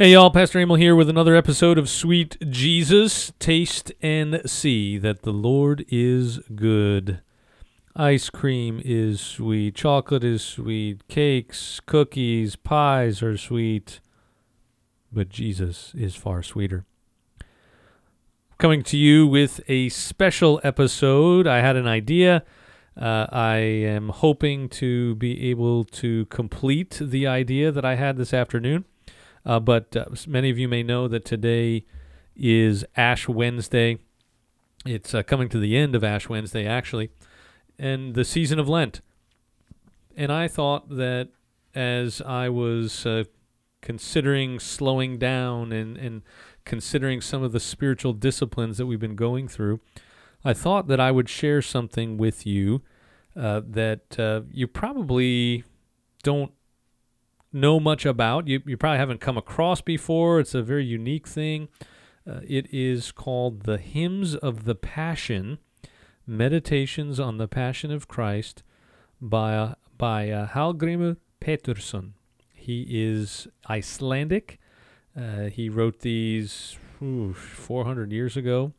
Hey y'all, Pastor Emil here with another episode of Sweet Jesus. Taste and see that the Lord is good. Ice cream is sweet, chocolate is sweet, cakes, cookies, pies are sweet, but Jesus is far sweeter. Coming to you with a special episode. I had an idea. Uh, I am hoping to be able to complete the idea that I had this afternoon. Uh, but uh, many of you may know that today is Ash Wednesday. It's uh, coming to the end of Ash Wednesday, actually, and the season of Lent. And I thought that as I was uh, considering slowing down and, and considering some of the spiritual disciplines that we've been going through, I thought that I would share something with you uh, that uh, you probably don't know much about. You, you probably haven't come across before. It's a very unique thing. Uh, it is called the Hymns of the Passion Meditations on the Passion of Christ by, uh, by uh, Hallgrimur Pétursson. He is Icelandic. Uh, he wrote these ooh, 400 years ago,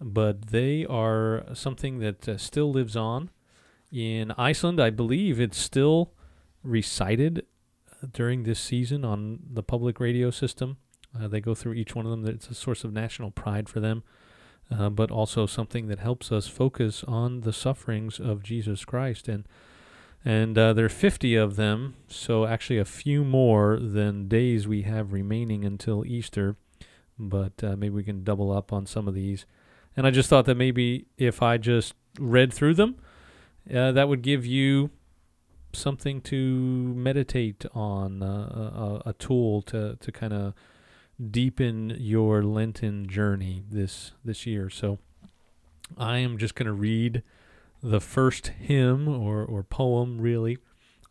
but they are something that uh, still lives on. In Iceland, I believe it's still recited during this season on the public radio system. Uh, they go through each one of them. It's a source of national pride for them, uh, but also something that helps us focus on the sufferings of Jesus Christ. And and uh, there are 50 of them, so actually a few more than days we have remaining until Easter. But uh, maybe we can double up on some of these. And I just thought that maybe if I just read through them, uh, that would give you something to meditate on, uh, a, a, tool to, to kind of deepen your Lenten journey this this year. So I am just going to read the first hymn or, or poem, really,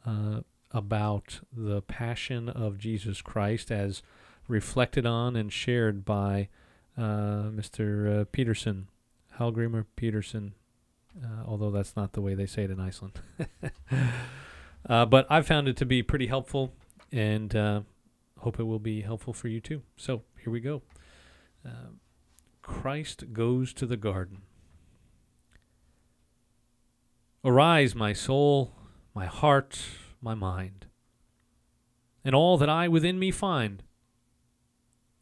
uh, about the passion of Jesus Christ as reflected on and shared by uh, Mr. Uh, Peterson, Hallgrimur Peterson, uh, although that's not the way they say it in Iceland. Uh, but I've found it to be pretty helpful and uh, hope it will be helpful for you too. So here we go. Uh, Christ goes to the garden. Arise, my soul, my heart, my mind, and all that I within me find.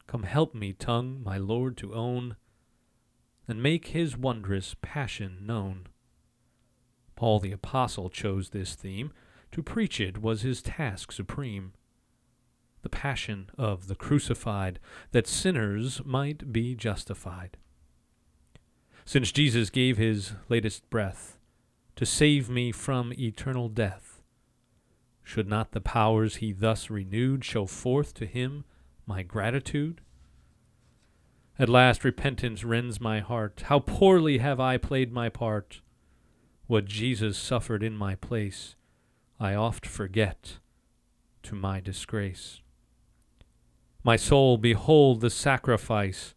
Come help me, tongue, my Lord to own, and make his wondrous passion known. Paul the Apostle chose this theme to preach it was his task supreme. The passion of the crucified, that sinners might be justified. Since Jesus gave his latest breath to save me from eternal death, should not the powers he thus renewed show forth to him my gratitude? At last repentance rends my heart. How poorly have I played my part! What Jesus suffered in my place I oft forget to my disgrace. My soul, behold the sacrifice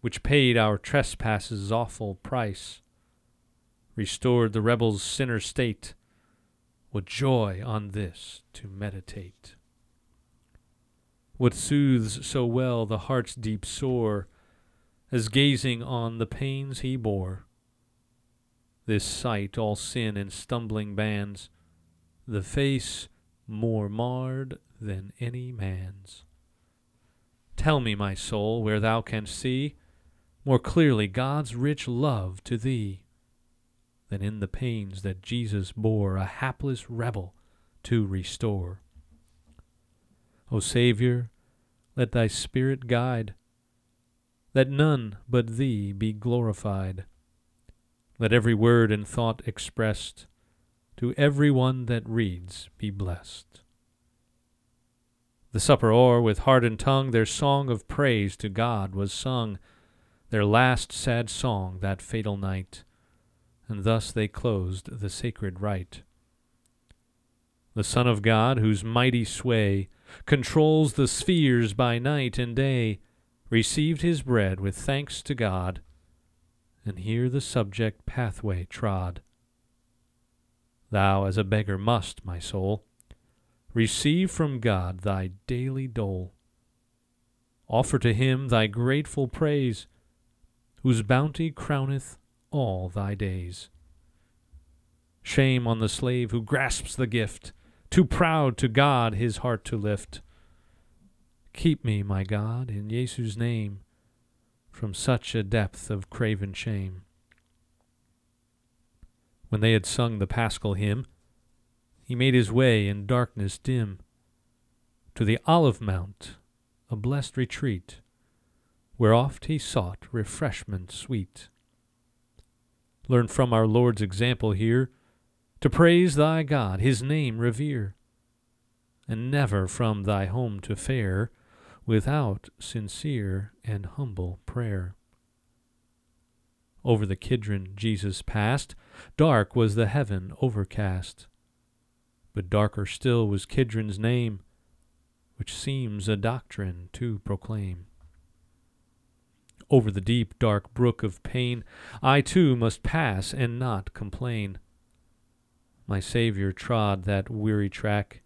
which paid our trespasses' awful price, restored the rebel's sinner state. What joy on this to meditate! What soothes so well the heart's deep sore as gazing on the pains he bore? This sight all sin and stumbling bands the face more marred than any man's. Tell me, my soul, where thou canst see more clearly God's rich love to thee than in the pains that Jesus bore a hapless rebel to restore. O Saviour, let thy Spirit guide, that none but thee be glorified. Let every word and thought expressed to every one that reads be blessed. The supper o'er, with heart and tongue, their song of praise to God was sung, their last sad song that fatal night, and thus they closed the sacred rite. The Son of God, whose mighty sway controls the spheres by night and day, received his bread with thanks to God, and here the subject pathway trod. Thou, as a beggar, must, my soul, receive from God thy daily dole, Offer to him thy grateful praise, whose bounty crowneth all thy days. Shame on the slave who grasps the gift, too proud to God his heart to lift. Keep me, my God, in Jesu's name, from such a depth of craven shame. When they had sung the paschal hymn, he made his way in darkness dim to the olive mount, a blessed retreat, where oft he sought refreshment sweet. Learn from our Lord's example here to praise thy God, his name revere, and never from thy home to fare without sincere and humble prayer. Over the Kidron Jesus passed, dark was the heaven overcast. But darker still was Kidron's name, which seems a doctrine to proclaim. Over the deep, dark brook of pain, I too must pass and not complain. My Saviour trod that weary track.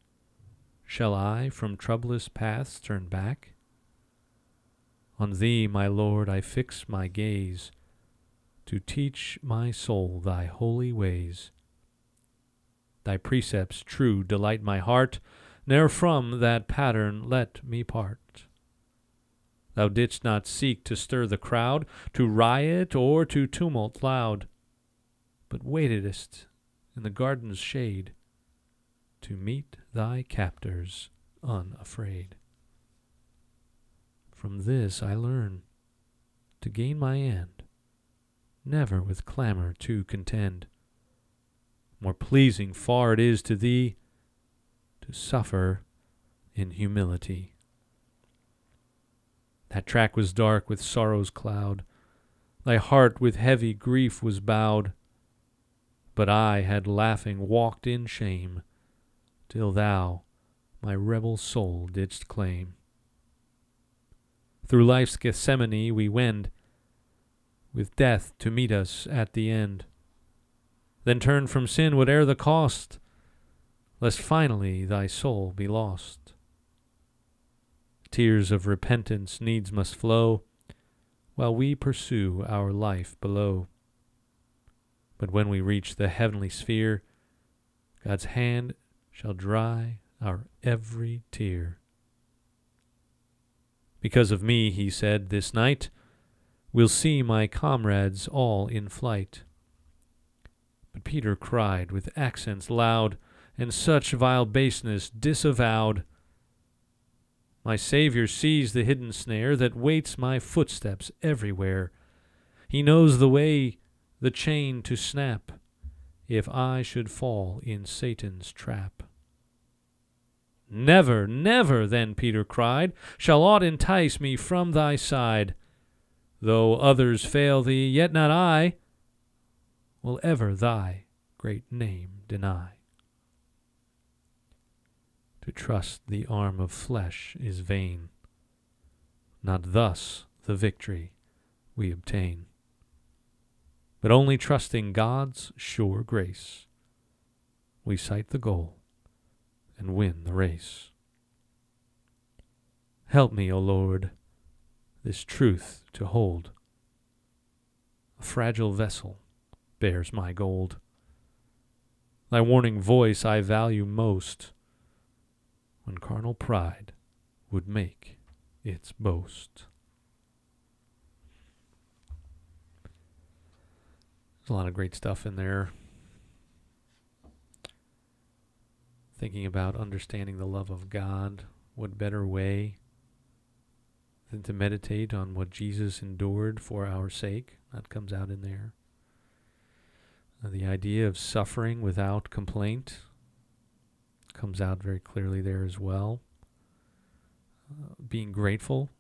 Shall I from troublous paths turn back? On Thee, my Lord, I fix my gaze, to teach my soul Thy holy ways. Thy precepts true delight my heart, ne'er from that pattern let me part. Thou didst not seek to stir the crowd, to riot or to tumult loud, but waitedst in the garden's shade to meet thy captors unafraid. From this I learn to gain my end, never with clamor to contend more pleasing far it is to thee to suffer in humility. That track was dark with sorrow's cloud, thy heart with heavy grief was bowed, but I had laughing walked in shame, till thou my rebel soul didst claim. Through life's Gethsemane we wend, with death to meet us at the end then turn from sin whate'er the cost, lest finally thy soul be lost. Tears of repentance needs must flow, while we pursue our life below. But when we reach the heavenly sphere, God's hand shall dry our every tear. Because of me, he said, this night, we'll see my comrades all in flight. But Peter cried with accents loud, and such vile baseness disavowed. My Saviour sees the hidden snare that waits my footsteps everywhere. He knows the way, the chain to snap, if I should fall in Satan's trap. Never, never, then Peter cried, shall aught entice me from thy side. Though others fail thee, yet not I will ever thy great name deny. To trust the arm of flesh is vain. Not thus the victory we obtain, but only trusting God's sure grace, we sight the goal and win the race. Help me, O Lord, this truth to hold. A fragile vessel bears my gold. Thy warning voice I value most when carnal pride would make its boast. There's a lot of great stuff in there. Thinking about understanding the love of God, what better way than to meditate on what Jesus endured for our sake? That comes out in there. Uh, the idea of suffering without complaint comes out very clearly there as well. Uh, being grateful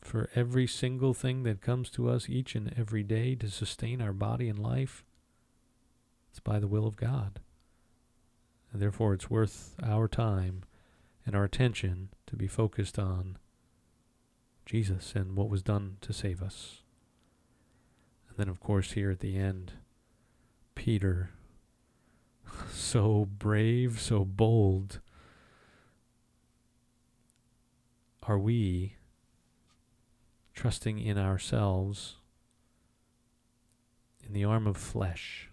for every single thing that comes to us each and every day to sustain our body and life. It's by the will of God. And therefore, it's worth our time and our attention to be focused on Jesus and what was done to save us. And then, of course, here at the end, Peter. So brave, so bold. Are we trusting in ourselves, in the arm of flesh.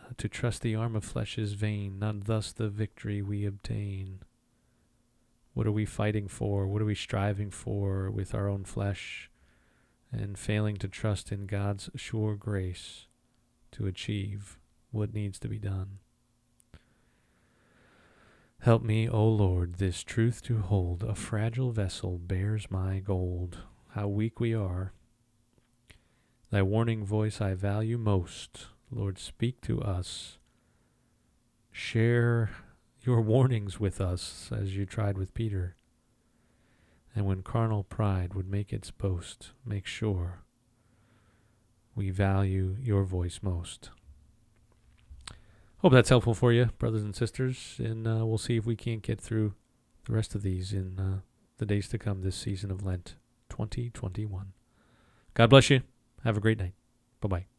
Uh, to trust the arm of flesh is vain, not thus the victory we obtain. What are we fighting for? What are we striving for with our own flesh and failing to trust in God's sure grace to achieve what needs to be done? Help me, O Lord, this truth to hold. A fragile vessel bears my gold. How weak we are. Thy warning voice I value most. Lord, speak to us. Share your warnings with us as you tried with Peter. And when carnal pride would make its boast, make sure we value your voice most. Hope that's helpful for you, brothers and sisters, and uh, we'll see if we can't get through the rest of these in uh, the days to come this season of Lent 2021. God bless you. Have a great night. Bye bye.